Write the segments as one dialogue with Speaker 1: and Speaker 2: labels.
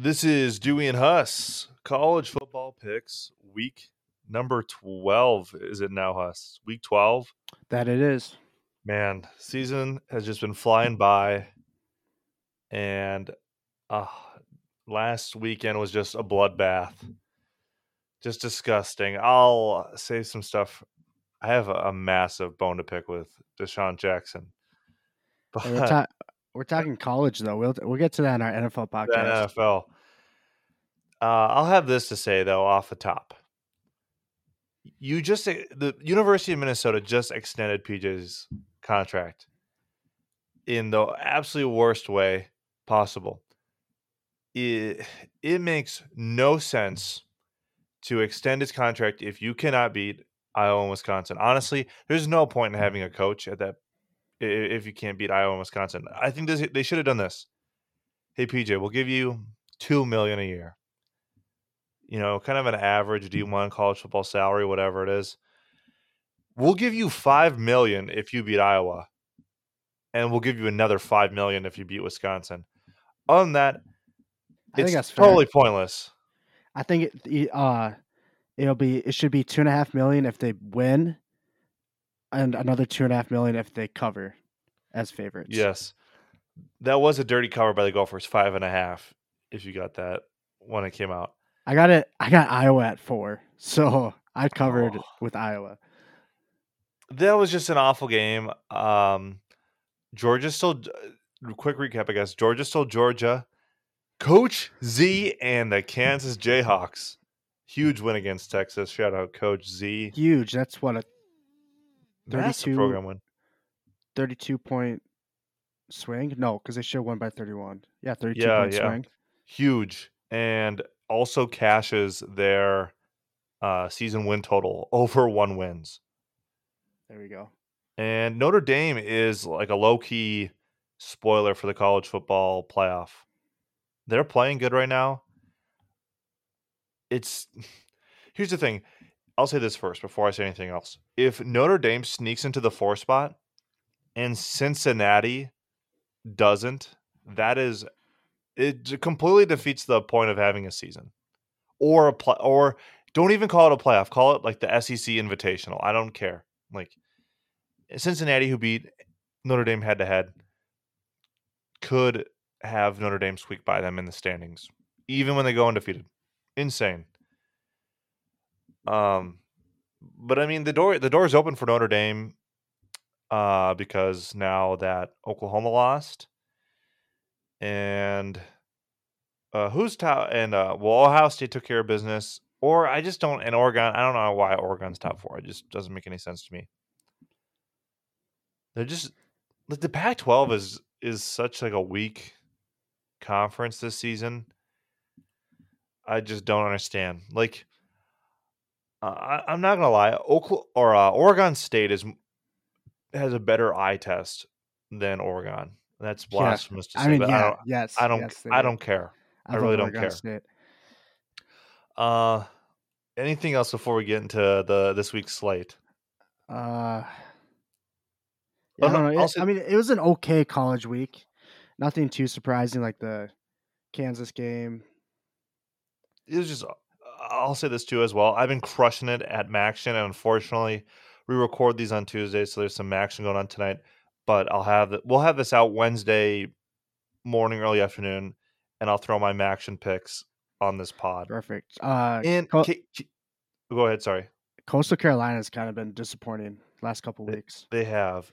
Speaker 1: This is Dewey and Huss college football picks week number 12. Is it now, Huss? Week 12?
Speaker 2: That it is.
Speaker 1: Man, season has just been flying by. And uh, last weekend was just a bloodbath. Just disgusting. I'll say some stuff. I have a, a massive bone to pick with DeSean Jackson. But
Speaker 2: ta- we're talking college though. We'll we'll get to that in our NFL
Speaker 1: the
Speaker 2: podcast.
Speaker 1: NFL. Uh, I'll have this to say though off the top. You just the University of Minnesota just extended PJ's contract in the absolute worst way possible. It it makes no sense to extend his contract if you cannot beat Iowa and Wisconsin. Honestly, there's no point in having a coach at that if you can't beat Iowa and Wisconsin. I think this, they should have done this. Hey PJ, we'll give you two million a year. You know, kind of an average D1 college football salary, whatever it is. We'll give you five million if you beat Iowa, and we'll give you another five million if you beat Wisconsin. Other than that,
Speaker 2: I think
Speaker 1: it's
Speaker 2: that's fair.
Speaker 1: totally pointless.
Speaker 2: I think it, uh, it'll be it should be two and a half million if they win, and another two and a half million if they cover as favorites.
Speaker 1: Yes, that was a dirty cover by the Gophers, five and a half. If you got that when it came out,
Speaker 2: I got it. I got Iowa at four, so I covered
Speaker 1: Oh.
Speaker 2: with Iowa.
Speaker 1: that was just an awful game. Um, Georgia still. Quick recap, I guess. Georgia still Georgia. Coach Z and the Kansas Jayhawks. Huge win against Texas. Shout out Coach Z.
Speaker 2: Huge. That's what a
Speaker 1: Massive
Speaker 2: 32
Speaker 1: program win.
Speaker 2: thirty-two point swing. No, because they should have won by thirty-one. Yeah, thirty-two
Speaker 1: Yeah,
Speaker 2: point
Speaker 1: yeah.
Speaker 2: swing.
Speaker 1: Huge. And also cashes their uh, season win total over one wins.
Speaker 2: There we go.
Speaker 1: And Notre Dame is like a low key spoiler for the college football playoff. They're playing good right now. It's here's the thing. I'll say this first before I say anything else. If Notre Dame sneaks into the four spot and Cincinnati doesn't, that is it completely defeats the point of having a season. Or a play or don't even call it a playoff. Call it like the SEC invitational. I don't care. Like Cincinnati, who beat Notre Dame head to head, could have Notre Dame squeak by them in the standings, even when they go undefeated. Insane. Um, but I mean the door the door is open for Notre Dame, uh, because now that Oklahoma lost, and uh, who's top and uh, well Ohio State took care of business, or I just don't and Oregon. I don't know why Oregon's top four. It just doesn't make any sense to me. They're just like the Pac-12 is is such like a weak conference this season. I just don't understand. Like, uh, I, I'm not gonna lie, Oklahoma or uh, Oregon State is has a better eye test than Oregon. That's
Speaker 2: Yeah.
Speaker 1: blasphemous to say,
Speaker 2: I mean,
Speaker 1: but
Speaker 2: yeah,
Speaker 1: I don't.
Speaker 2: yes.
Speaker 1: I don't.
Speaker 2: yes,
Speaker 1: I
Speaker 2: do.
Speaker 1: don't care. I
Speaker 2: love
Speaker 1: really don't
Speaker 2: Oregon
Speaker 1: care.
Speaker 2: State.
Speaker 1: Uh, anything else before we get into the this week's slate?
Speaker 2: Uh,
Speaker 1: Oh,
Speaker 2: I don't know. It- I mean, it was an okay college week. Nothing too surprising, like the Kansas game.
Speaker 1: it was just I'll say this too as well. I've been crushing it at Maction, and unfortunately, we record these on Tuesday, so there's some Maction going on tonight. But I'll have it. We'll have this out Wednesday morning, early afternoon, and I'll throw my Maction picks on this pod.
Speaker 2: Perfect. Uh,
Speaker 1: And K- K- go ahead. Sorry,
Speaker 2: Coastal Carolina's kind of been disappointing last couple weeks.
Speaker 1: they have,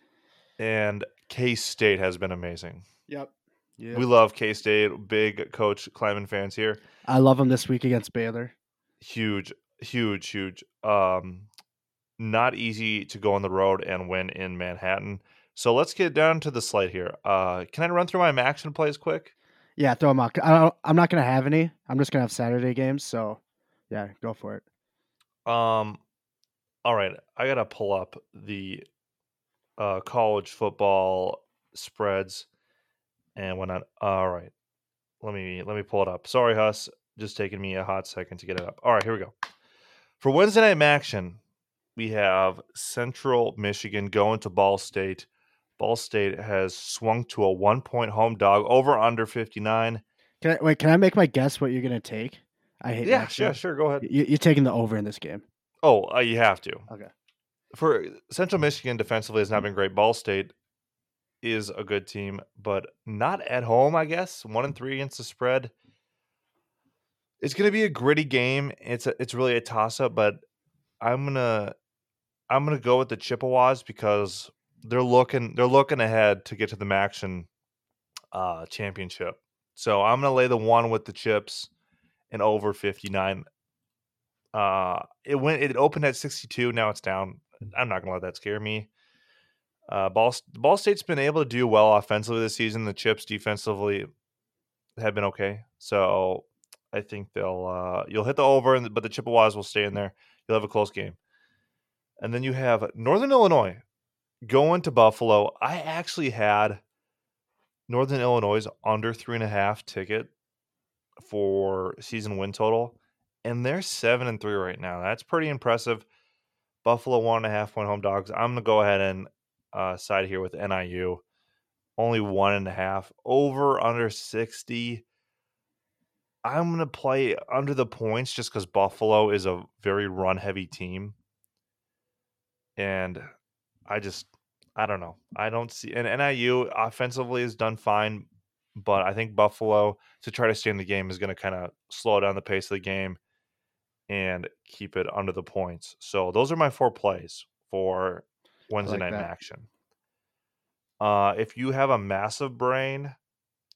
Speaker 1: and K State has been amazing.
Speaker 2: Yep. Yeah.
Speaker 1: We love K State. Big Coach Klieman fans here.
Speaker 2: I love them this week against Baylor.
Speaker 1: Huge huge huge um not easy to go on the road and win in manhattan so let's get down to the slate here uh can i run through my action plays quick
Speaker 2: Yeah, throw them out. I don't, I'm not gonna have any. I'm just gonna have Saturday games. So, yeah, go for it.
Speaker 1: um all right i gotta pull up the uh college football spreads and whatnot all right let me let me pull it up sorry huss just taking me a hot second to get it up all right here we go for wednesday night action we have central michigan going to ball state ball state has swung to a one point home dog over under 59
Speaker 2: Can I, wait, can I make my guess what you're gonna take? I hate
Speaker 1: Yeah, sure, sure. Go ahead.
Speaker 2: You, you're taking the over in this game.
Speaker 1: Oh, uh, you have to.
Speaker 2: Okay.
Speaker 1: For Central Michigan, defensively has not been great. Ball State is a good team, but not at home. I guess one and three against the spread. It's going to be a gritty game. It's a, it's really a toss up, but I'm gonna I'm gonna go with the Chippewas because they're looking they're looking ahead to get to the Maction uh, championship. So I'm gonna lay the one with the chips and over 59. Uh, it went it opened at 62. Now it's down. I'm not gonna let that scare me. Uh, Ball Ball State's been able to do well offensively this season. The chips defensively have been okay. So I think they'll uh, you'll hit the over, but the Chippewas will stay in there. You'll have a close game. And then you have Northern Illinois going to Buffalo. I actually had Northern Illinois under three and a half ticket for season win total, and they're seven and three right now. That's pretty impressive. Buffalo one and a half point home dogs. I'm gonna go ahead and uh, side here with NIU. Only one and a half over under sixty. I'm gonna play under the points just because Buffalo is a very run heavy team, and I just I don't know. I don't see and NIU offensively has done fine, but I think Buffalo to try to stay in the game is going to kind of slow down the pace of the game and keep it under the points. So those are my four plays for Wednesday
Speaker 2: like
Speaker 1: night
Speaker 2: that.
Speaker 1: action. Uh, if you have a massive brain,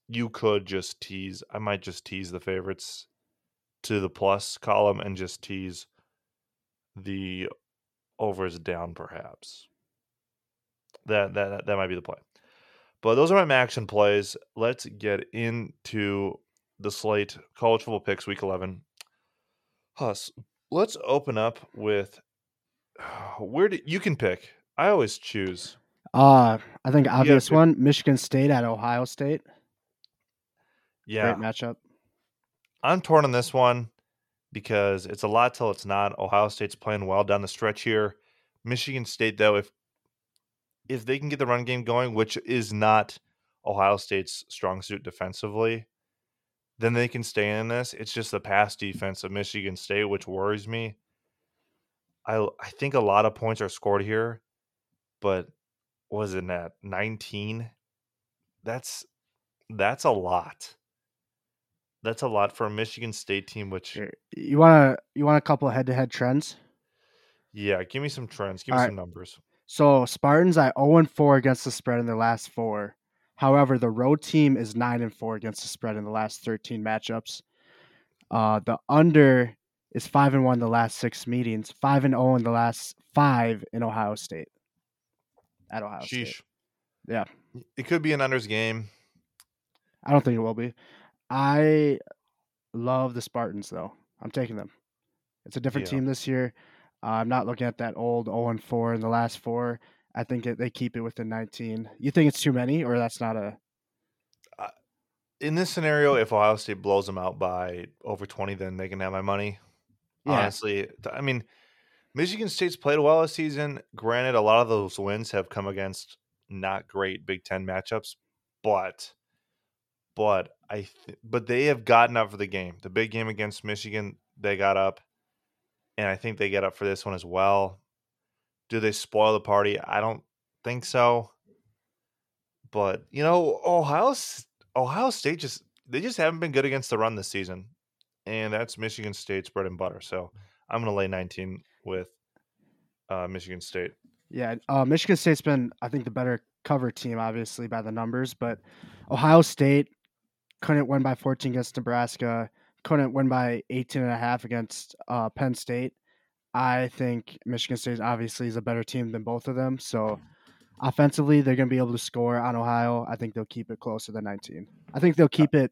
Speaker 1: you could just tease. I might just tease the favorites to the plus column and just tease the overs down, perhaps. That that that might be the play. But those are my Maction plays. Let's get into the slate college football picks week 11. Huss, let's open up with where do you can pick. I always choose.
Speaker 2: Uh, I think obvious one: Michigan State at Ohio State.
Speaker 1: Yeah.
Speaker 2: Great matchup.
Speaker 1: I'm torn on this one because it's a lot till it's not. Ohio State's playing well down the stretch here. Michigan State, though, if if they can get the run game going, which is not Ohio State's strong suit defensively, then they can stay in this. It's just the pass defense of Michigan State, which worries me. I I think a lot of points are scored here, but was it at 19? That's that's a lot. That's a lot for a Michigan State team, which
Speaker 2: You want to you want a couple head to head trends?
Speaker 1: Yeah, give me some trends. Give me
Speaker 2: All right.
Speaker 1: some numbers.
Speaker 2: So Spartans at 0 and 4 against the spread in their last four. However, the road team is 9 and 4 against the spread in the last 13 matchups. Uh, the under is 5 and 1 the last six meetings, 5 and 0 in the last five in Ohio State. At Ohio State.
Speaker 1: Sheesh.
Speaker 2: Yeah.
Speaker 1: It could be an unders game.
Speaker 2: I don't think it will be. I love the Spartans though. I'm taking them. It's a different
Speaker 1: Yeah.
Speaker 2: team this year. Uh, I'm not looking at that old 0 and 4 in the last four. I think it, they keep it within 19. You think it's too many, or that's not a?
Speaker 1: In this scenario, if Ohio State blows them out by over 20, then they can have my money.
Speaker 2: Yeah.
Speaker 1: Honestly, I mean, Michigan State's played well this season. Granted, a lot of those wins have come against not great Big Ten matchups, but but I th- but they have gotten up for the game. The big game against Michigan, they got up, and I think they get up for this one as well. Do they spoil the party? I don't think so. But you know, Ohio Ohio State just they just haven't been good against the run this season, and that's Michigan State's bread and butter. So I'm going to lay 19 with uh, Michigan State.
Speaker 2: Yeah, uh, Michigan State's been, I think, the better cover team, obviously by the numbers, but Ohio State couldn't win by 14 against Nebraska, couldn't win by 18 and a half against uh, Penn State. I think Michigan State obviously is a better team than both of them. So offensively, they're going to be able to score on Ohio. I think they'll keep it closer than 19. I think they'll keep it.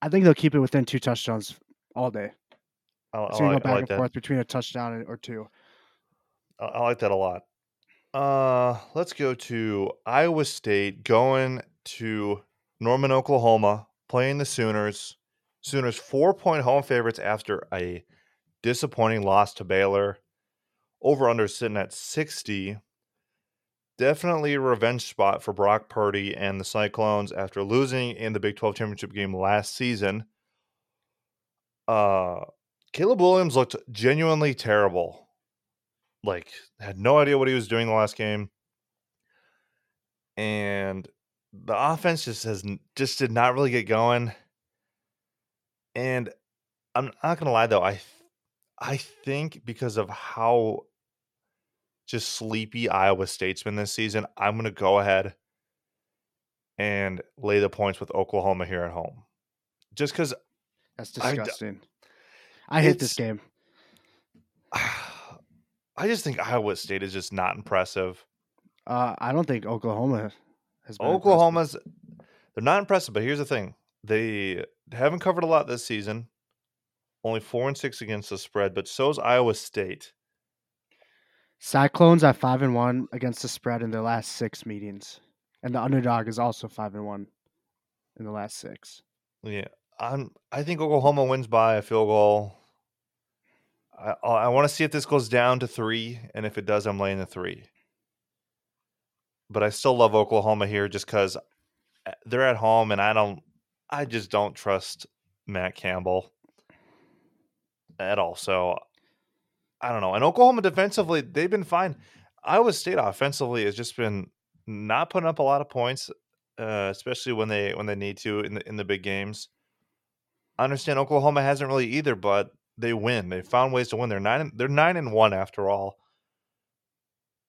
Speaker 2: I think they'll keep it within two touchdowns all day.
Speaker 1: I,
Speaker 2: It's
Speaker 1: I
Speaker 2: going to
Speaker 1: like,
Speaker 2: go back
Speaker 1: like
Speaker 2: and
Speaker 1: that.
Speaker 2: forth between a touchdown or two.
Speaker 1: I, I like that a lot. Uh, let's go to Iowa State going to Norman, Oklahoma, playing the Sooners. Sooners four point home favorites after a disappointing loss to Baylor. Over under sitting at 60. definitely a revenge spot for Brock Purdy and the Cyclones after losing in the Big 12 championship game last season. Uh, Caleb Williams looked genuinely terrible. Like, had no idea what he was doing the last game. And the offense just has just did not really get going. And I'm not gonna lie though, I I think because of how just sleepy Iowa State's been this season, I'm gonna go ahead and lay the points with Oklahoma here at home. Just because
Speaker 2: that's disgusting. I, I hate this game.
Speaker 1: I just think Iowa State is just not impressive.
Speaker 2: Uh, I don't think Oklahoma
Speaker 1: has been Oklahoma's impressive. they're not impressive, but here's the thing. They haven't covered a lot this season. Only four and six against the spread, but so's Iowa State.
Speaker 2: Cyclones are five and one against the spread in their last six meetings. And the underdog is also five and one in the last six.
Speaker 1: Yeah. I'm I think Oklahoma wins by a field goal. I I want to see if this goes down to three, and if it does, I'm laying the three. But I still love Oklahoma here just because eh, they're at home, and I don't, I just don't trust Matt Campbell at all. So I don't know. And Oklahoma defensively, they've been fine. Iowa State offensively has just been not putting up a lot of points, uh, especially when they when they need to in the in the big games. I understand Oklahoma hasn't really either, but they win. They found ways to win. They're nine. They're nine and one after all.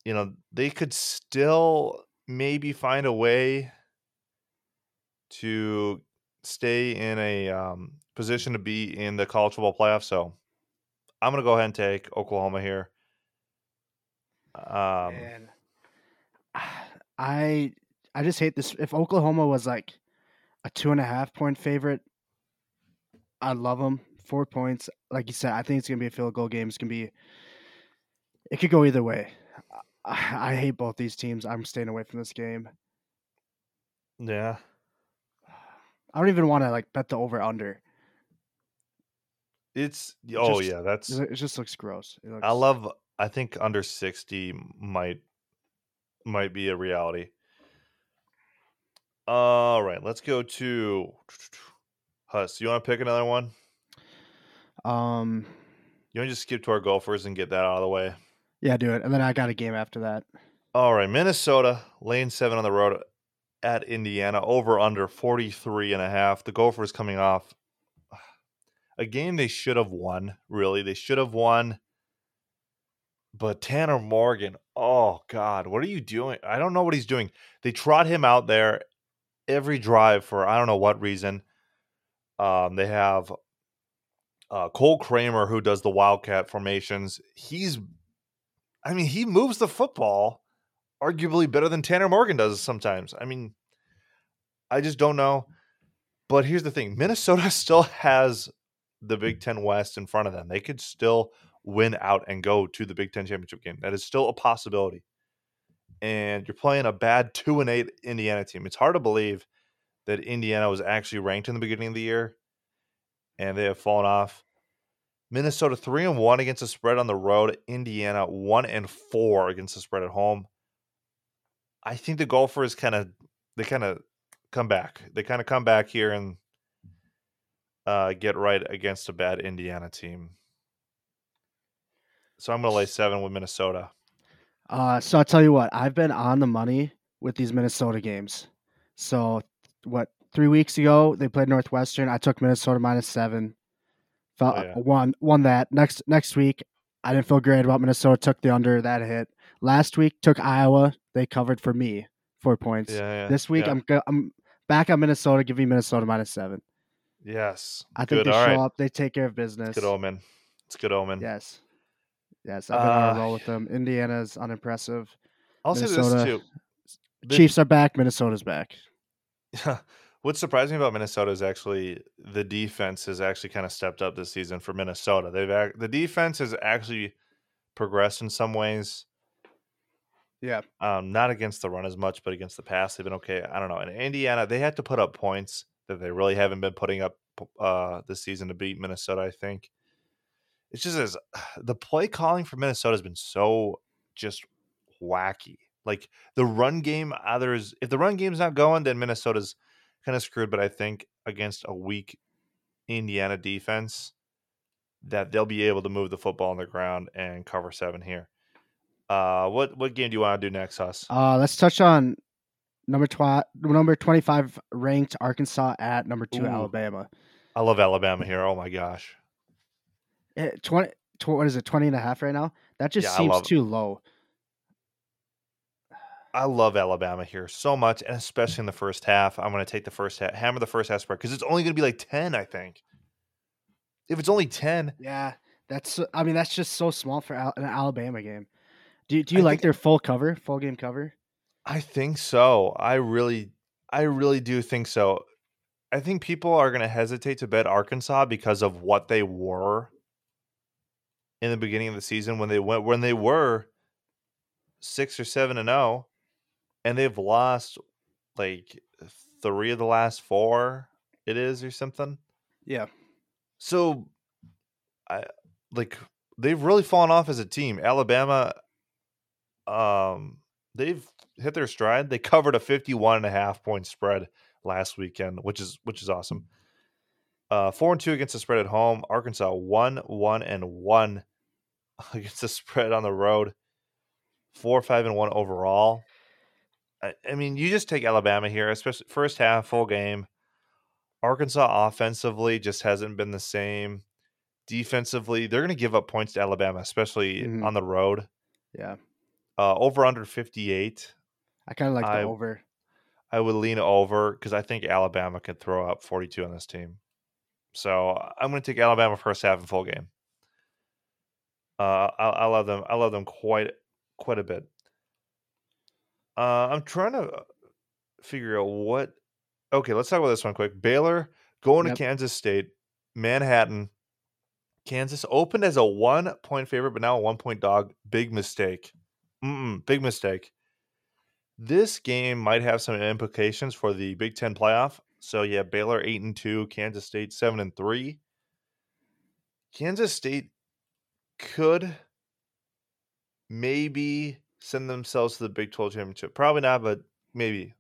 Speaker 1: You know they could still maybe find a way to stay in a um, position to be in the college football playoff. So I'm going to go ahead and take Oklahoma here. Um.
Speaker 2: I I just hate this. If Oklahoma was like a two and a half point favorite, I love them. Four points, like you said, I think it's gonna be a field goal game. It's gonna be. It could go either way. I, I hate both these teams. I'm staying away from this game.
Speaker 1: Yeah.
Speaker 2: I don't even want to like bet the over under.
Speaker 1: It's oh just, yeah, that's
Speaker 2: it. Just looks gross. Looks,
Speaker 1: I love. I think under sixty might might be a reality. All right, let's go to Huss. You want to pick another one?
Speaker 2: Um,
Speaker 1: you want to just skip to our Gophers and get that out of the way?
Speaker 2: Yeah, do it, and then I got a game after that.
Speaker 1: All right, Minnesota lane seven on the road at Indiana over under 43 and a half. The Gophers coming off a game they should have won, really. They should have won. But Tanner Morgan, oh God, what are you doing? I don't know what he's doing. They trot him out there every drive for I don't know what reason. Um, they have uh, Cole Kramer who does the Wildcat formations. He's, I mean, he moves the football arguably better than Tanner Morgan does sometimes. I mean, I just don't know. But here's the thing Minnesota still has the Big Ten West in front of them. They could still win out and go to the Big Ten championship game. That is still a possibility. And you're playing a bad two and eight Indiana team. It's hard to believe that Indiana was actually ranked in the beginning of the year and they have fallen off. Minnesota three and one against the spread on the road. Indiana one and four against the spread at home. I think the Gophers kind of they kind of come back. They kind of come back here and uh, get right against a bad Indiana team. So I'm going to lay seven with Minnesota.
Speaker 2: Uh, so I'll tell you what, I've been on the money with these Minnesota games. So what three weeks ago they played Northwestern. I took Minnesota minus seven. Felt, oh, yeah. Won won that. Next next week, I didn't feel great about Minnesota. Took the under that hit. Last week took Iowa. They covered for me four points. Yeah, yeah, this week I'm I'm back on Minnesota. Give me Minnesota minus seven.
Speaker 1: Yes.
Speaker 2: I think good. they All show right. up. They take care of business.
Speaker 1: It's good omen. It's good omen.
Speaker 2: Yes. Yes. I've been on a ah, roll with them. Indiana's unimpressive.
Speaker 1: I'll Minnesota, say this too.
Speaker 2: The, Chiefs are back. Minnesota's back.
Speaker 1: What's surprising about Minnesota is actually the defense has actually kind of stepped up this season for Minnesota. They've the defense has actually progressed in some ways.
Speaker 2: Yeah.
Speaker 1: Um, not against the run as much, but against the pass, they've been okay. I don't know. In Indiana, they had to put up points that they really haven't been putting up uh, this season to beat Minnesota. I think it's just as the play calling for Minnesota has been so just wacky. Like the run game, either is if the run game's not going, then Minnesota's kind of screwed. But I think against a weak Indiana defense, that they'll be able to move the football on the ground and cover seven here. Uh, what what game do you want to do next, Huss?
Speaker 2: Uh, let's touch on number twelve, number twenty five ranked Arkansas at number two
Speaker 1: Ooh.
Speaker 2: Alabama.
Speaker 1: I love Alabama here. Oh my gosh.
Speaker 2: Eh, 20, tw- what is it 20 and a half right now that just
Speaker 1: Yeah,
Speaker 2: seems
Speaker 1: love it.
Speaker 2: too low
Speaker 1: I love Alabama here so much, and mm. especially in the first half. I'm going to take the first half, hammer the first half spread because it's only going to be like 10, I think. If it's only 10,
Speaker 2: yeah that's i mean that's just so small for an alabama game do, you- do you
Speaker 1: I
Speaker 2: like
Speaker 1: think-
Speaker 2: their full cover full game cover
Speaker 1: I think so. I really, I really do think so. I think people are going to hesitate to bet Arkansas because of what they were in the beginning of the season when they went when they were six or seven and zero, and they've lost like three of the last four. It is or something.
Speaker 2: yeah
Speaker 1: So, I like they've really fallen off as a team. Alabama, um, they've hit their stride. They covered a 51 and a half point spread last weekend, which is which is awesome. Uh, four and two against the spread at home. Arkansas one one and one against the spread on the road. Four five and one overall. I, I mean, you just take Alabama here, especially first half, full game. Arkansas offensively just hasn't been the same. Defensively, they're going to give up points to Alabama, especially
Speaker 2: Mhm.
Speaker 1: on the road.
Speaker 2: yeah
Speaker 1: Uh, over under 58.
Speaker 2: i kind of like
Speaker 1: I-
Speaker 2: the over
Speaker 1: I would lean over because I think Alabama could throw up 42 on this team. So I'm going to take Alabama first half and full game. Uh, I, I love them. I love them quite quite a bit. Uh, I'm trying to figure out what. Okay, let's talk about this one quick. Baylor going
Speaker 2: Yep.
Speaker 1: to Kansas State, Manhattan. Kansas opened as a one point favorite, but now a one point dog. Big mistake. Mm-mm, big mistake. This game might have some implications for the Big Ten playoff. So yeah, Baylor eight and two, Kansas State seven and three. Kansas State could maybe send themselves to the Big 12 championship. Probably not, but maybe.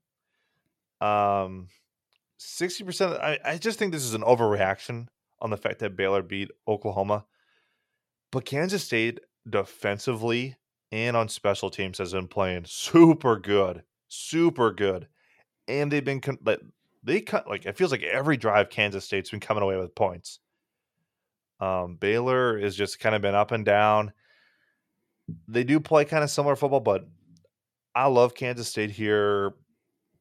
Speaker 1: Um, sixty percent. I, I just think this is an overreaction on the fact that Baylor beat Oklahoma, but Kansas State defensively and on special teams has been playing super good, super good, and they've been con- like they cut like it feels like every drive Kansas State's been coming away with points. Um, Baylor has just kind of been up and down. They do play kind of similar football, but I love Kansas State here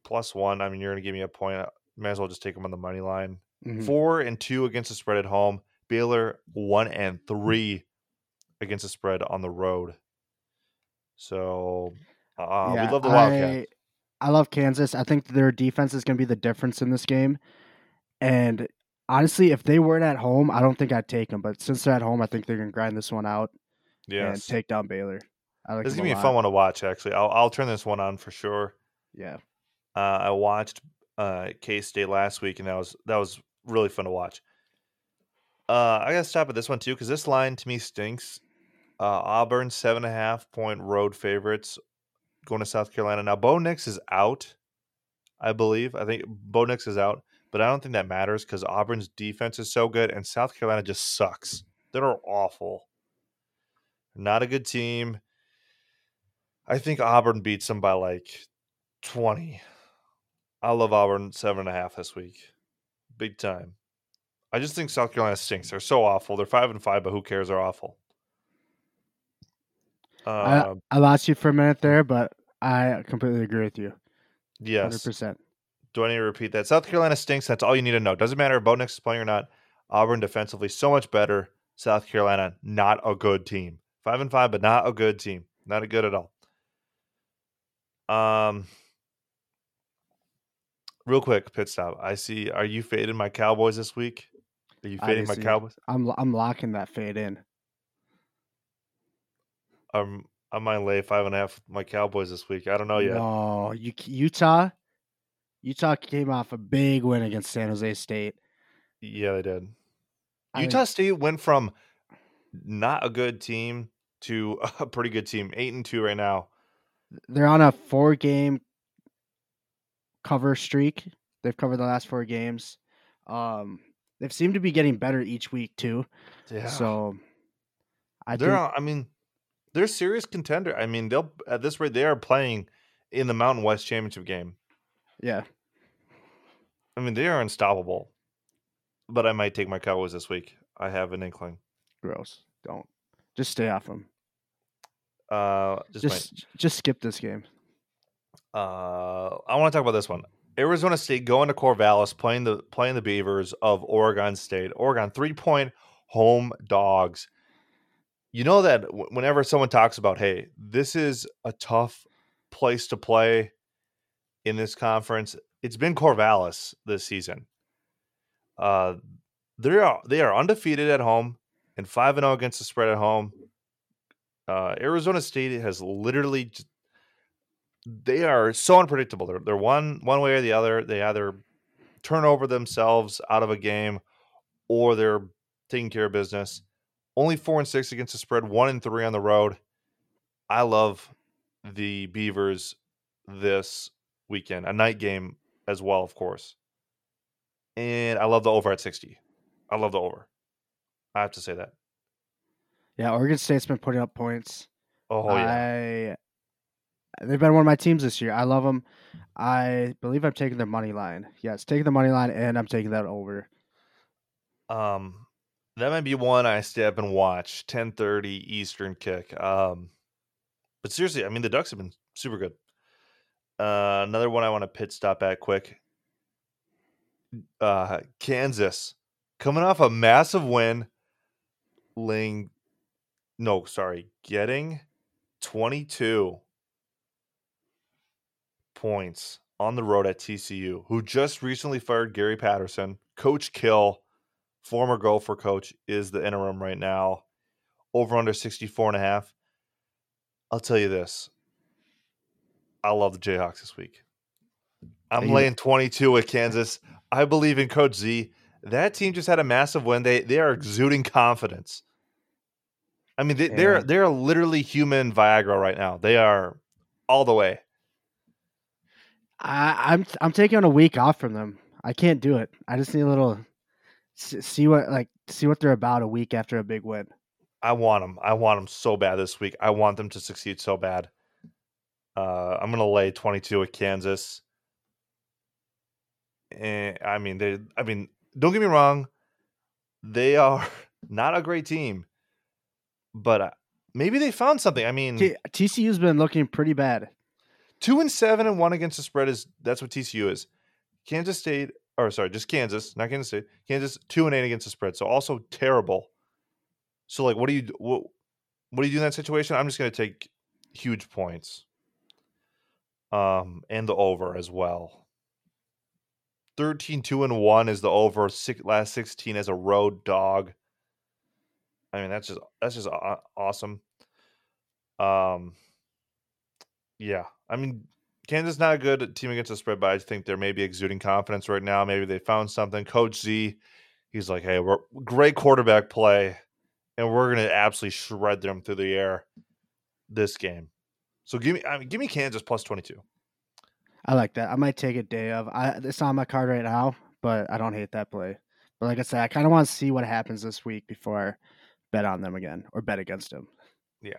Speaker 1: plus one. I mean, you're going to give me a point. I May as well just take them on the money line.
Speaker 2: Mhm.
Speaker 1: Four and two against the spread at home. Baylor one and three against the spread on the road. So uh,
Speaker 2: Yeah,
Speaker 1: we love the Wildcats.
Speaker 2: I, I love Kansas. I think their defense is going to be the difference in this game. And honestly, if they weren't at home, I don't think I'd take them. But since they're at home, I think they're going to grind this one out and take down Baylor. I like
Speaker 1: this is gonna be a
Speaker 2: lot.
Speaker 1: fun one to watch. Actually, I'll I'll turn this one on for sure.
Speaker 2: Yeah.
Speaker 1: Uh, I watched uh, K State last week, and that was that was really fun to watch. Uh, I gotta stop at this one too because this line to me stinks. Uh, Auburn seven and a half point road favorites going to South Carolina. Now Bo Nix is out, I believe. I think Bo Nix is out, but I don't think that matters because Auburn's defense is so good and South Carolina just sucks. They're awful. Not a good team. I think Auburn beats them by like twenty. I love Auburn seven and a half this week, big time. I just think South Carolina stinks. They're so awful. They're five and five, but who cares? They're awful. Uh,
Speaker 2: I, I lost you for a minute there, but I completely agree with you.
Speaker 1: yes.
Speaker 2: 100%.
Speaker 1: Do I need to repeat that? South Carolina stinks. That's all you need to know. Doesn't matter if Bo Nix is playing or not. Auburn defensively so much better. South Carolina not a good team. Five and five, but not a good team. Not a good at all. Um, real quick pit stop. I see. Are you fading my Cowboys this week? Are you fading my Cowboys?
Speaker 2: I'm I'm locking that fade in.
Speaker 1: Um, I might lay five and a half with my Cowboys this week. I don't know yet.
Speaker 2: No, you, Utah. Utah came off a big win against San Jose State.
Speaker 1: Yeah, they did.
Speaker 2: I-
Speaker 1: Utah State went from not a good team to a pretty good team. Eight and two right now.
Speaker 2: they're on a four game cover streak. They've covered the last four games. Um, they've seemed to be getting better each week too.
Speaker 1: Yeah.
Speaker 2: So I
Speaker 1: they're
Speaker 2: think
Speaker 1: I mean, they're a serious contender. I mean, they'll at this rate they are playing in the Mountain West Championship game.
Speaker 2: yeah.
Speaker 1: I mean, they are unstoppable. But I might take my Cowboys this week. I have an inkling.
Speaker 2: Gross. Don't. Just stay off them.
Speaker 1: Uh, just, might.
Speaker 2: Just just skip this game.
Speaker 1: Uh, I want to talk about this one. Arizona State going to Corvallis, playing the playing the Beavers of Oregon State. Oregon three point home dogs. You know that whenever someone talks about, hey, this is a tough place to play in this conference, it's been Corvallis this season. Uh, they are they are undefeated at home and five and zero against the spread at home. Uh, Arizona State has literally just they are so unpredictable. They're they're one one way or the other. They either turn over themselves out of a game, or they're taking care of business. Only four and six against the spread, one and three on the road. I love the Beavers this weekend, a night game as well, of course. And I love the over at sixty. I love the over. I have to say that.
Speaker 2: Yeah, Oregon State's been putting up points.
Speaker 1: Oh yeah,
Speaker 2: I they've been one of my teams this year. I love them. I believe I'm taking their money line. Yes, taking the money line, and I'm taking that over.
Speaker 1: Um, that might be one I stay up and watch. Ten thirty Eastern kick. Um, but seriously, I mean the Ducks have been super good. Uh, another one I want to pit stop at quick. Uh, Kansas coming off a massive win. Ling, no, sorry, getting twenty two points on the road at TCU, who just recently fired Gary Patterson. Coach Kill, former Gopher coach, is the interim right now. Over under 64 and a half. I'll tell you this. I love the Jayhawks this week. I'm
Speaker 2: You-
Speaker 1: laying 22 with Kansas. I believe in Coach Z. That team just had a massive win. They they are exuding confidence. I mean, they, they're they're literally human Viagra right now. They are all the way.
Speaker 2: I, I'm I'm taking a week off from them. I can't do it. I just need a little see what like see what they're about a week after a big win.
Speaker 1: I want them. I want them so bad this week. I want them to succeed so bad. Uh, I'm gonna lay 22 at Kansas. And I mean, they. I mean, don't get me wrong. They are not a great team, but uh, maybe they found something. I mean,
Speaker 2: T- TCU's been looking pretty bad.
Speaker 1: two and seven and one against the spread is that's what TCU is. Kansas State, or sorry, just Kansas, not Kansas State. Kansas two and eight against the spread, so also terrible. So like, what do you what what do you do in that situation? I'm just going to take huge points, um, and the over as well. 13 2 and 1 is the over six, last 16 as a road dog. I mean that's just that's just awesome. Um yeah i mean kansas not a good team against the spread but i think they're maybe exuding confidence right now. Maybe they found something. Coach z he's like hey we're great quarterback play and we're gonna absolutely shred them through the air this game. So give me I mean, give me kansas plus 22
Speaker 2: I like that. I might take a day of. I it's on my card right now, but I don't hate that play. But like I said, I kind of want to see what happens this week before I bet on them again or bet against them. Yeah.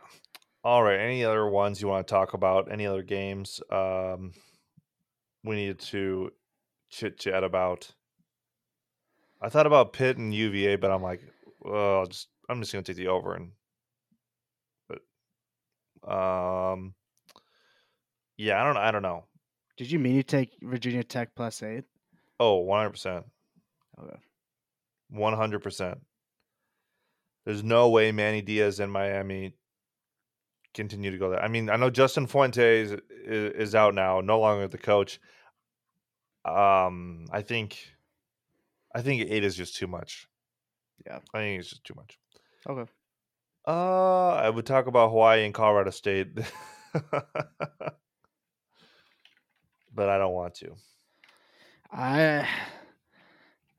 Speaker 1: All right. Any other ones you want to talk about? Any other games um, we needed to chit chat about? I thought about Pitt and UVA, but I'm like, well, I'll just I'm just gonna take the over and, but, um, yeah, I don't I don't know.
Speaker 2: Did you mean you take Virginia Tech plus eight?
Speaker 1: Oh, 100 percent,
Speaker 2: Okay.
Speaker 1: 100 percent. There's no way Manny Diaz and Miami continue to go there. I mean, I know Justin Fuentes is, is out now, no longer the coach. Um, I think, I think eight is just too much.
Speaker 2: Yeah.
Speaker 1: I think it's just too much.
Speaker 2: Okay.
Speaker 1: Uh, I would talk about Hawaii and Colorado State, but I don't want to.
Speaker 2: I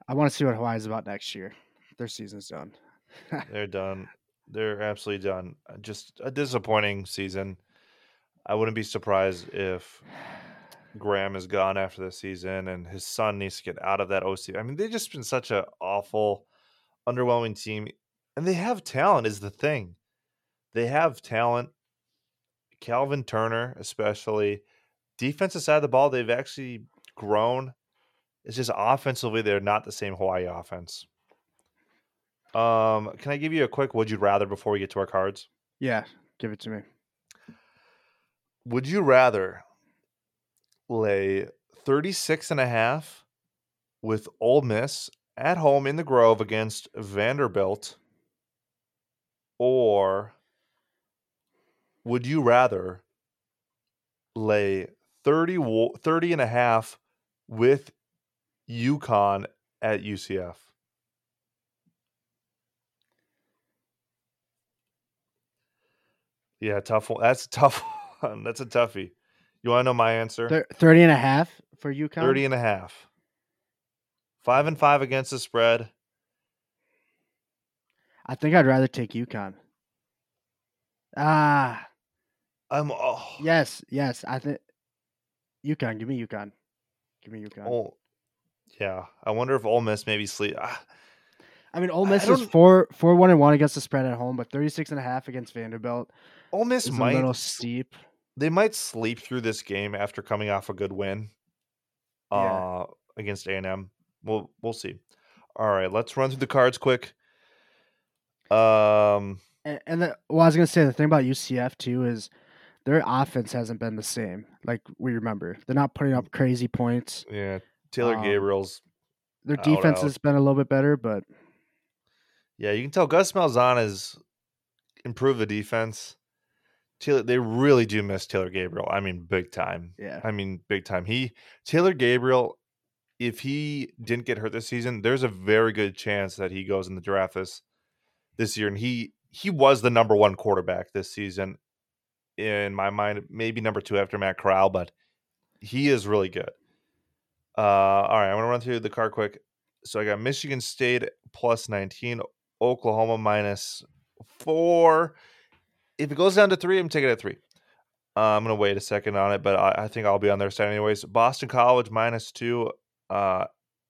Speaker 2: I want to see what Hawaii's about next year. Their season's done.
Speaker 1: They're done. They're absolutely done. Uh, Just a disappointing season. I wouldn't be surprised if Graham is gone after the season and his son needs to get out of that OC. I mean, they've just been such an awful, underwhelming team. And they have talent, is the thing. They have talent. Calvin Turner, especially. Defensive side of the ball, they've actually grown. It's just offensively, they're not the same Hawaii offense. Um, can I give you a quick would you rather before we get to our cards?
Speaker 2: Yeah, give it to me.
Speaker 1: Would you rather lay 36 and a half with Ole Miss at home in the Grove against Vanderbilt or would you rather lay 30, 30 and a half with UConn at UCF? Yeah, tough one. That's a tough one. That's a toughie. You want to know my answer?
Speaker 2: Thir- 30 and a half for UConn?
Speaker 1: 30 and a half. Five and five against the spread.
Speaker 2: I think I'd rather take UConn. Ah,
Speaker 1: I'm oh,
Speaker 2: yes, yes. I think UConn. Give me UConn. Give me UConn.
Speaker 1: oh yeah. I wonder if Ole Miss maybe sleep. Ah,
Speaker 2: I mean, Ole Miss is four, four, one and one against the spread at home, but 36 and a half against Vanderbilt
Speaker 1: Ole Miss
Speaker 2: is a
Speaker 1: might
Speaker 2: little steep.
Speaker 1: they might sleep through this game after coming off a good win uh
Speaker 2: Yeah.
Speaker 1: against A&M. We'll we'll see. All right, let's run through the cards quick. Um
Speaker 2: And, and the, well, I was gonna say the thing about UCF too is their offense hasn't been the same. Like we remember, they're not putting up crazy points.
Speaker 1: yeah, Taylor
Speaker 2: Um,
Speaker 1: Gabriel's
Speaker 2: Their
Speaker 1: Out,
Speaker 2: defense
Speaker 1: out.
Speaker 2: has been a little bit better, but
Speaker 1: Yeah, you can tell Gus Malzahn has improved the defense. Taylor, they really do miss Taylor Gabriel. I mean, big time.
Speaker 2: yeah,
Speaker 1: I mean, big time. He Taylor Gabriel, if he didn't get hurt this season, there's a very good chance that he goes in the draft this this year. And he he was the number one quarterback this season in my mind, maybe number two after Matt Corral, but he is really good. Uh, all right, I'm gonna run through the card quick. So I got Michigan State plus 19, Oklahoma minus four. If it goes down to three, I'm taking it at three. Uh, I'm gonna wait a second on it, but I, I think I'll be on their side anyways. Boston College minus two. Uh,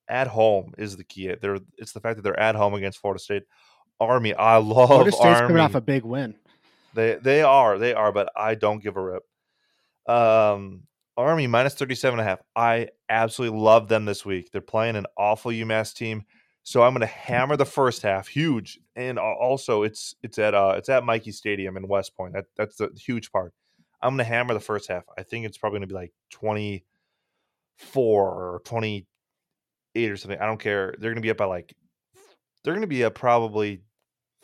Speaker 1: at home is the key. They're it's the fact that they're at home against Florida State. Army, I love
Speaker 2: Florida State's
Speaker 1: Army.
Speaker 2: coming off a big win.
Speaker 1: They they are they are, but I don't give a rip. Um, Army minus 37 and a half. I absolutely love them this week. They're playing an awful UMass team, so I'm going to hammer the first half, huge, and also it's it's at uh it's at Michie Stadium in West Point. That that's the huge part. I'm going to hammer the first half. I think it's probably going to be like 24 or 28 or something. I don't care. They're going to be up by like they're going to be up probably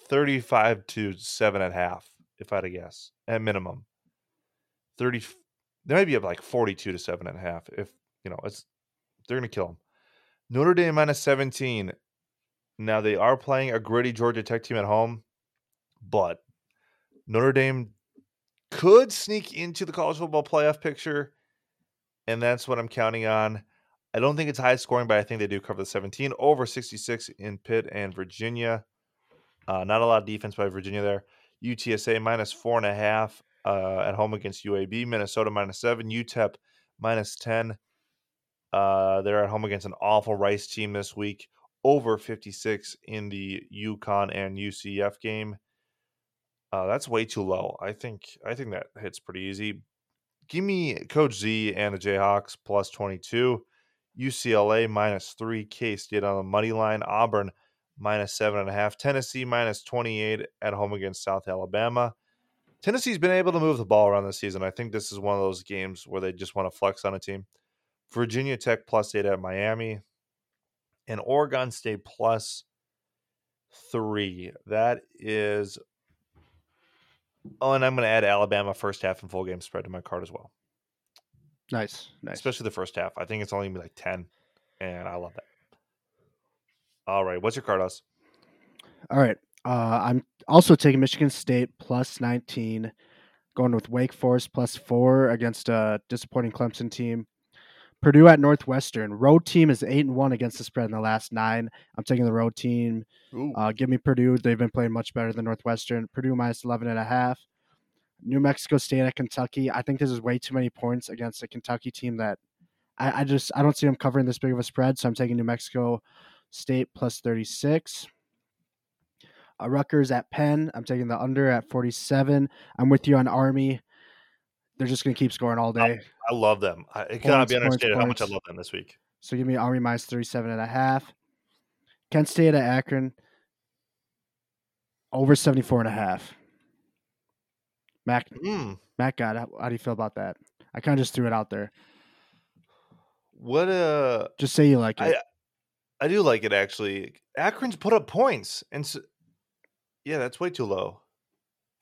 Speaker 1: 35 to 7 at half if I had to guess at minimum. 30 they might be up like 42 to 7 and a half if you know it's they're going to kill them. Notre Dame minus 17. Now they are playing a gritty Georgia Tech team at home, but Notre Dame could sneak into the college football playoff picture and that's what I'm counting on. I don't think it's high scoring, but I think they do cover the 17 over 66 in Pitt and Virginia. Uh, not a lot of defense by Virginia there. UTSA minus four and a half uh, at home against UAB. Minnesota minus seven. UTEP minus 10. Uh, they're at home against an awful Rice team this week. Over 56 in the UConn and UCF game. Uh, that's way too low. I think I think that hits pretty easy. Give me Coach Z and the Jayhawks plus 22. UCLA minus three. K State on the money line. Auburn minus seven and a half. Tennessee minus 28 at home against South Alabama. Tennessee's been able to move the ball around this season. I think this is one of those games where they just want to flex on a team. Virginia Tech plus eight at Miami. And Oregon State plus three. That is. Oh, and I'm going to add Alabama first half and full game spread to my card as well,
Speaker 2: Nice, nice.
Speaker 1: especially the first half. I think it's only going to be like 10, and I love that. All right. What's your card, Huss?
Speaker 2: All right. Uh, I'm also taking Michigan State plus 19, going with Wake Forest plus four against a disappointing Clemson team. Purdue at Northwestern. Road team is eight and one against the spread in the last nine. I'm taking the road team. Uh, give me Purdue. They've been playing much better than Northwestern. Purdue minus 11 and a half. New Mexico State at Kentucky. I think this is way too many points against a Kentucky team that I, I just I don't see them covering this big of a spread. So I'm taking New Mexico State plus 36. Uh, Rutgers at Penn. I'm taking the under at 47. I'm with you on Army. They're just going to keep scoring all day.
Speaker 1: I love them. I, it cannot
Speaker 2: Points,
Speaker 1: be
Speaker 2: points,
Speaker 1: understated how much I love them this week.
Speaker 2: So give me Army minus 37 and a half. Kent State at Akron. Over 74 and a half. Mac
Speaker 1: Mm,
Speaker 2: Mac God, how, how do you feel about that? I kind of just threw it out there.
Speaker 1: what uh
Speaker 2: Just say you like it.
Speaker 1: I do like it actually. Akron's put up points, and s yeah, that's way too low.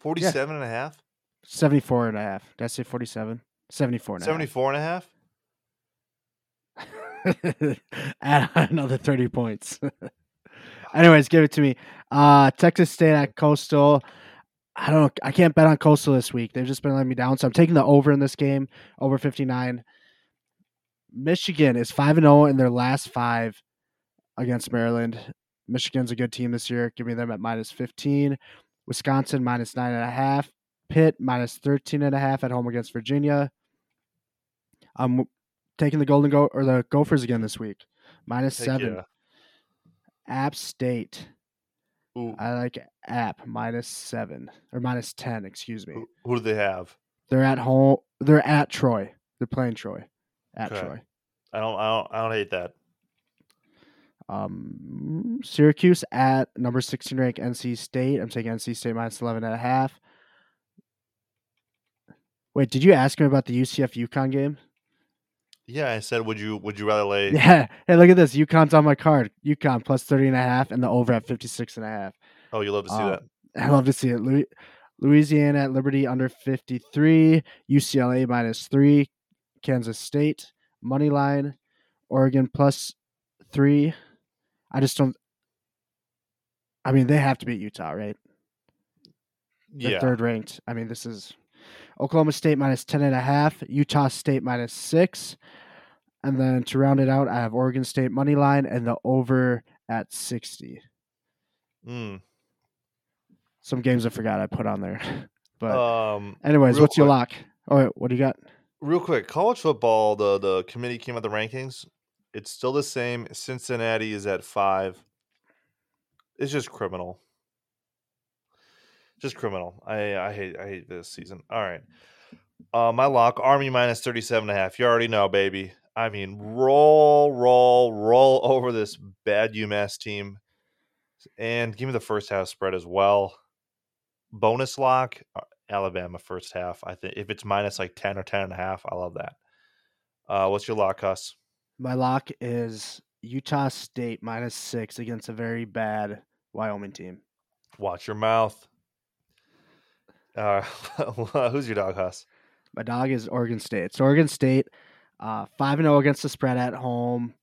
Speaker 1: 47 and a half?
Speaker 2: 74 and a half. Did I say 47? 74 and a half.
Speaker 1: 74 and a half?
Speaker 2: Add another 30 points. Anyways, give it to me. Uh Texas State at Coastal. I don't I can't bet on Coastal this week. They've just been letting me down. So I'm taking the over in this game, over 59. Michigan is 5 and 0 in their last 5 against Maryland. Michigan's a good team this year. Give me them at minus 15. Wisconsin minus nine and a half. Pitt minus 13 and a half at home against Virginia. I'm taking the Golden Go or the Gophers again this week. Minus
Speaker 1: Heck
Speaker 2: seven.
Speaker 1: yeah.
Speaker 2: App State.
Speaker 1: Ooh,
Speaker 2: I like App minus seven or minus ten. Excuse me.
Speaker 1: who, who do they have?
Speaker 2: They're at home. They're at Troy. They're playing Troy. At
Speaker 1: Okay.
Speaker 2: Troy.
Speaker 1: I don't, I don't, I don't hate that.
Speaker 2: Um, Syracuse at number 16 ranked NC State. I'm taking NC State minus 11 and a half. Wait, did you ask him about the UCF UConn game?
Speaker 1: Yeah, I said, would you, would you rather lay?
Speaker 2: Yeah. Hey, look at this. UConn's on my card. UConn plus 30 and a half and the over at 56 and a half.
Speaker 1: Oh, you love to see
Speaker 2: Uh,
Speaker 1: that.
Speaker 2: I love to see it. Louis, Louisiana at Liberty under 53, UCLA minus 3, Kansas State money line, Oregon plus 3. I just don't I mean, they have to beat Utah, right? They're
Speaker 1: Yeah,
Speaker 2: third ranked. I mean, this is Oklahoma State minus 10 and a half, Utah State minus 6. And then to round it out, I have Oregon State money line and the over at 60.
Speaker 1: Mm.
Speaker 2: Some games I forgot I put on there. But
Speaker 1: Um,
Speaker 2: anyways, what's your lock? Oh, wait, what do you got?
Speaker 1: real quick, college football. The the committee came out the rankings. It's still the same. Cincinnati is at five. It's just criminal. Just criminal. I I hate I hate this season. All right. Uh, my lock Army minus 37 and a half. You already know, baby. I mean, roll, roll, roll over this bad UMass team. And give me the first half spread as well. Bonus lock, uh, Alabama first half. I think if it's minus like 10 or 10 and a half, I love that. Uh, what's your lock, Huss?
Speaker 2: My lock is Utah State minus 6 against a very bad Wyoming team.
Speaker 1: Watch your mouth. Uh, who's your dog, Huss?
Speaker 2: My dog is Oregon State. So Oregon State, uh, five and zero against the spread at home,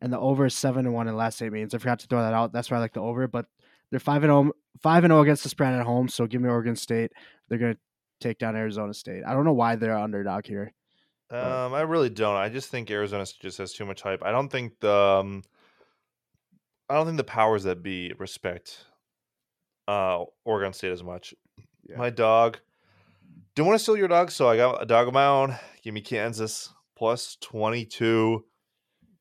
Speaker 2: and the over is seven and one in the last eight meetings. I forgot to throw that out. That's why I like the over. But they're five and zero, five and zero against the spread at home. So give me Oregon State. They're gonna take down Arizona State. I don't know why they're underdog here.
Speaker 1: Um, I really don't. I just think Arizona just has too much hype. I don't think the um, I don't think the powers that be respect uh Oregon State as much.
Speaker 2: Yeah.
Speaker 1: My dog. Don't want to steal your dog, so I got a dog of my own. Give me Kansas plus twenty two,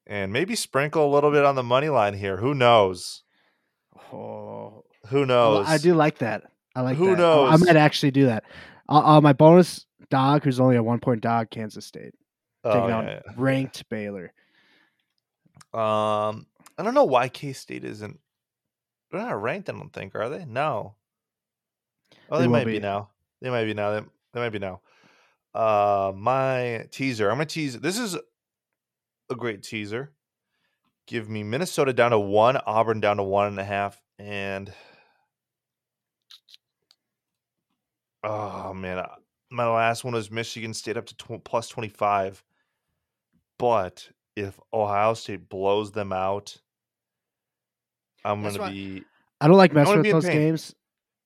Speaker 1: and maybe sprinkle a little bit on the money line here. Who knows?
Speaker 2: Oh,
Speaker 1: Who knows?
Speaker 2: I do like that. I like
Speaker 1: Who
Speaker 2: that. Oh, I
Speaker 1: knows?
Speaker 2: might actually do that. Uh, uh, my bonus dog, who's only a one point dog, Kansas State,
Speaker 1: Oh,
Speaker 2: taking
Speaker 1: yeah,
Speaker 2: out
Speaker 1: yeah.
Speaker 2: ranked Baylor.
Speaker 1: Um, I don't know why K State isn't. They're not ranked. I don't think are they? No. Oh,
Speaker 2: They
Speaker 1: they, might be.
Speaker 2: be.
Speaker 1: now. They might be now. They, they might be now. Uh, my teaser. I'm gonna tease. This is a great teaser. Give me Minnesota down to one, Auburn down to one and a half, and oh man, my last one was Michigan State up to tw- plus twenty five. But if Ohio State blows them out, I'm gonna be
Speaker 2: I don't like messing with those
Speaker 1: pain.
Speaker 2: games.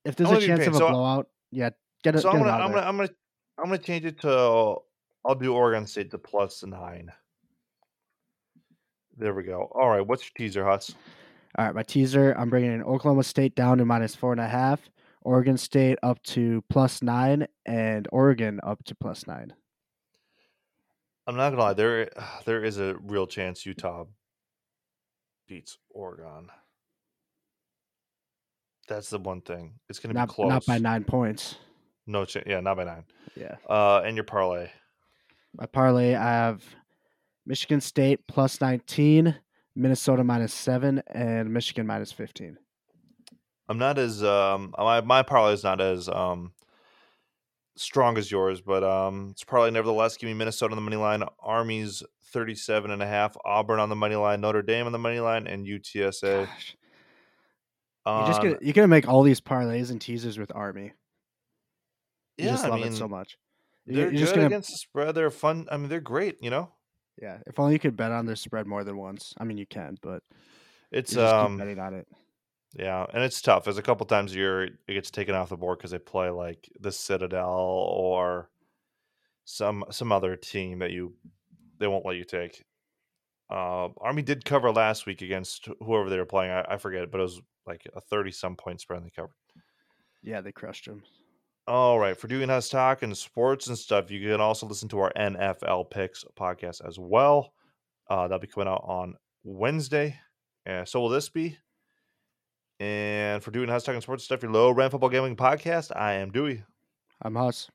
Speaker 2: If there's
Speaker 1: I
Speaker 2: a
Speaker 1: wanna
Speaker 2: chance of a
Speaker 1: So I-
Speaker 2: blowout, yeah, get it.
Speaker 1: so
Speaker 2: get
Speaker 1: I'm
Speaker 2: it
Speaker 1: gonna
Speaker 2: out of
Speaker 1: I'm gonna I'm gonna I'm gonna change it to I'll do Oregon State to plus nine. There we go. All right, what's your teaser, Huss?
Speaker 2: All right, my teaser. I'm bringing in Oklahoma State down to minus four and a half. Oregon State up to plus nine, and Oregon up to plus nine.
Speaker 1: I'm not gonna lie. There, there is a real chance Utah beats Oregon. That's the one thing. It's gonna
Speaker 2: Not
Speaker 1: be close.
Speaker 2: not by nine points.
Speaker 1: No chance. Yeah, not by nine.
Speaker 2: Yeah.
Speaker 1: Uh, and your parlay.
Speaker 2: My parlay, I have Michigan State plus 19, Minnesota minus seven, and Michigan minus 15.
Speaker 1: I'm not as um my my parlay is not as um strong as yours, but um it's probably nevertheless give me Minnesota on the money line, Army's 37 and a half, Auburn on the money line, Notre Dame on the money line, and UTSA.
Speaker 2: Gosh. You're just gonna you're gonna make all these parlays and teasers with Army. You
Speaker 1: yeah,
Speaker 2: just
Speaker 1: I
Speaker 2: love
Speaker 1: mean,
Speaker 2: it so much. You-
Speaker 1: they're
Speaker 2: You're
Speaker 1: good
Speaker 2: just gonna
Speaker 1: against the spread. They're fun. I mean, they're great. You know,
Speaker 2: yeah. If only you could bet on their spread more than once. I mean, you can, but
Speaker 1: it's
Speaker 2: you
Speaker 1: um
Speaker 2: betting on it.
Speaker 1: Yeah, and it's tough. There's a couple times a year it gets taken off the board because they play like the Citadel or some some other team that you they won't let you take. Uh, Army did cover last week against whoever they were playing. I, I forget, but it was like a thirty some point spread they covered.
Speaker 2: Yeah, they crushed them.
Speaker 1: All right, for doing us talk and sports and stuff, you can also listen to our NFL picks podcast as well. Uh, that'll be coming out on Wednesday. And so will this be. And for doing us talking sports stuff, your low rent football gambling podcast, I am Dewey.
Speaker 2: I'm Huss.